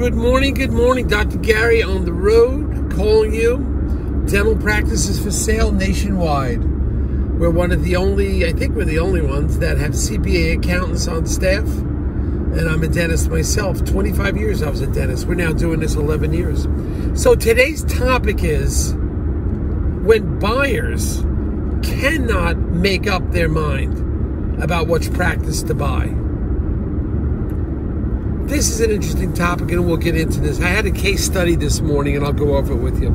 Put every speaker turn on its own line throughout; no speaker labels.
Good morning, good morning. Dr. Gary on the road calling you. Dental practices for sale nationwide. We're one of the only, I think we're the only ones that have CPA accountants on staff. And I'm a dentist myself. 25 years I was a dentist. We're now doing this 11 years. So today's topic is when buyers cannot make up their mind about which practice to buy this is an interesting topic, and we'll get into this. I had a case study this morning, and I'll go over it with you.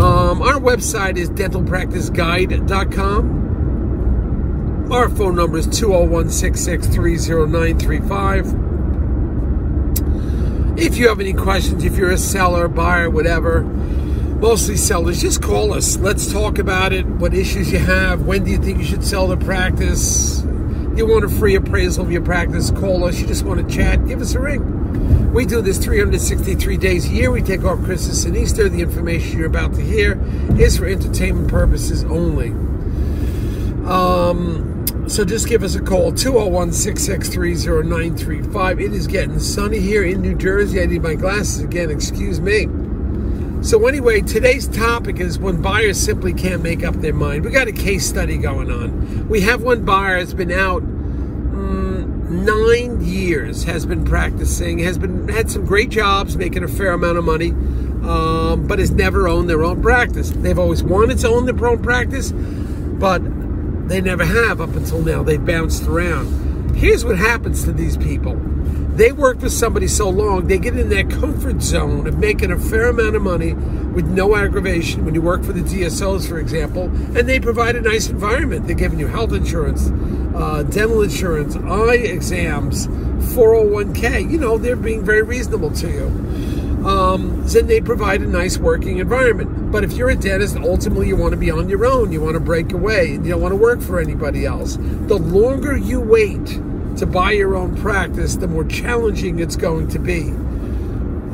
Um, our website is dentalpracticeguide.com. Our phone number is 201 663 0935. If you have any questions, if you're a seller, buyer, whatever, mostly sellers, just call us. Let's talk about it. What issues you have? When do you think you should sell the practice? You want a free appraisal of your practice, call us. You just want to chat, give us a ring. We do this 363 days a year. We take off Christmas and Easter. The information you're about to hear is for entertainment purposes only. Um, so just give us a call 201 663 0935. It is getting sunny here in New Jersey. I need my glasses again, excuse me. So, anyway, today's topic is when buyers simply can't make up their mind. We got a case study going on. We have one buyer that's been out mm, nine years, has been practicing, has been had some great jobs, making a fair amount of money, um, but has never owned their own practice. They've always wanted to own their own practice, but they never have up until now. They've bounced around. Here's what happens to these people they work for somebody so long, they get in their comfort zone of making a fair amount of money with no aggravation. When you work for the DSOs, for example, and they provide a nice environment. They're giving you health insurance, uh, dental insurance, eye exams, 401k. You know, they're being very reasonable to you. Um, then they provide a nice working environment. But if you're a dentist, ultimately you want to be on your own. You want to break away. You don't want to work for anybody else. The longer you wait, to buy your own practice, the more challenging it's going to be.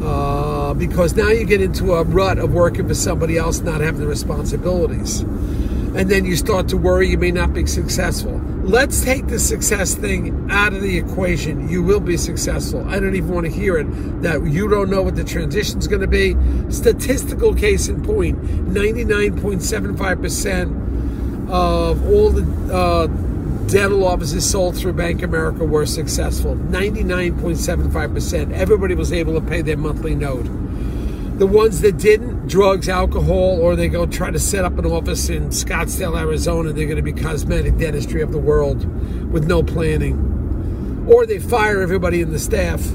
Uh, because now you get into a rut of working for somebody else, not having the responsibilities. And then you start to worry you may not be successful. Let's take the success thing out of the equation. You will be successful. I don't even want to hear it that you don't know what the transition is going to be. Statistical case in point 99.75% of all the uh, dental offices sold through Bank America were successful. 99.75%. Everybody was able to pay their monthly note. The ones that didn't, drugs, alcohol, or they go try to set up an office in Scottsdale, Arizona, they're going to be cosmetic dentistry of the world with no planning. Or they fire everybody in the staff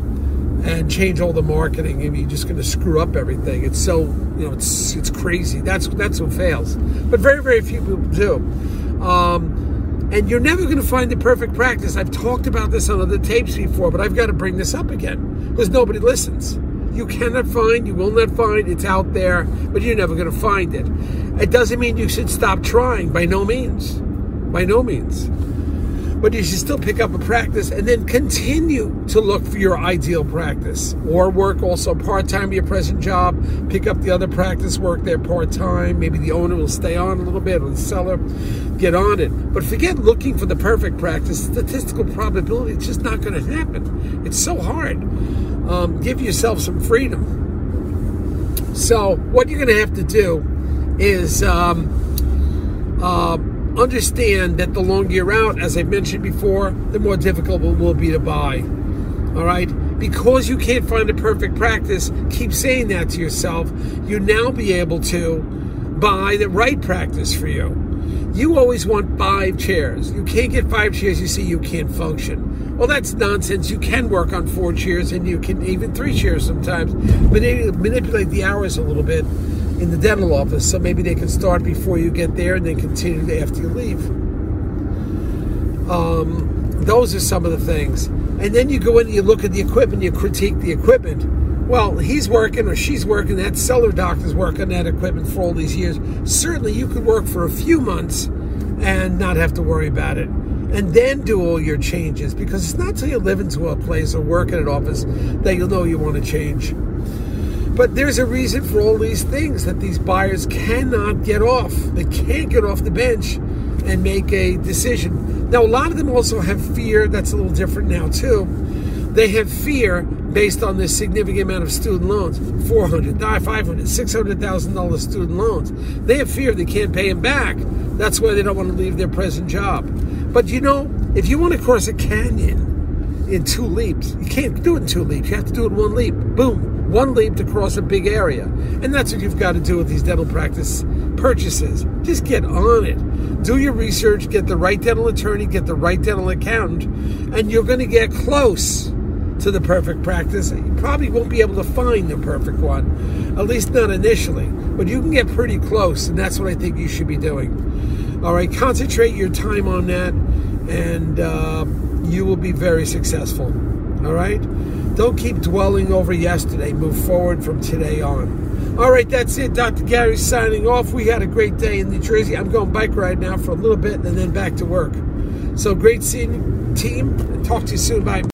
and change all the marketing and you're just going to screw up everything. It's so, you know, it's it's crazy. That's that's what fails. But very, very few people do. Um, and you're never going to find the perfect practice. I've talked about this on other tapes before, but I've got to bring this up again because nobody listens. You cannot find, you will not find, it's out there, but you're never going to find it. It doesn't mean you should stop trying, by no means. By no means but you should still pick up a practice and then continue to look for your ideal practice. Or work also part-time your present job pick up the other practice work there part-time. Maybe the owner will stay on a little bit or the seller get on it. But forget looking for the perfect practice. Statistical probability it's just not going to happen. It's so hard. Um, give yourself some freedom. So what you're going to have to do is um, uh, understand that the longer you're out, as I mentioned before, the more difficult it will be to buy. All right? Because you can't find a perfect practice, keep saying that to yourself. You now be able to buy the right practice for you. You always want five chairs. You can't get five chairs, you see, you can't function. Well, that's nonsense. You can work on four chairs and you can even three chairs sometimes. But manipulate the hours a little bit in the dental office, so maybe they can start before you get there and then continue after you leave. Um, those are some of the things. And then you go in and you look at the equipment, you critique the equipment. Well, he's working or she's working, that seller doctor's working that equipment for all these years. Certainly, you could work for a few months and not have to worry about it. And then do all your changes because it's not until you live into a place or work in an office that you'll know you want to change. But there's a reason for all these things that these buyers cannot get off. They can't get off the bench and make a decision. Now, a lot of them also have fear that's a little different now, too. They have fear based on this significant amount of student loans 400 500 $600,000 student loans. They have fear they can't pay them back. That's why they don't want to leave their present job. But you know, if you want to cross a canyon in two leaps, you can't do it in two leaps. You have to do it in one leap. Boom. One leap to cross a big area. And that's what you've got to do with these dental practice purchases. Just get on it. Do your research, get the right dental attorney, get the right dental accountant, and you're going to get close to the perfect practice. You probably won't be able to find the perfect one, at least not initially, but you can get pretty close, and that's what I think you should be doing. All right, concentrate your time on that, and uh, you will be very successful. All right, don't keep dwelling over yesterday. Move forward from today on. All right, that's it. Dr. Gary signing off. We had a great day in New Jersey. I'm going bike ride now for a little bit and then back to work. So great seeing you, team, talk to you soon. Bye.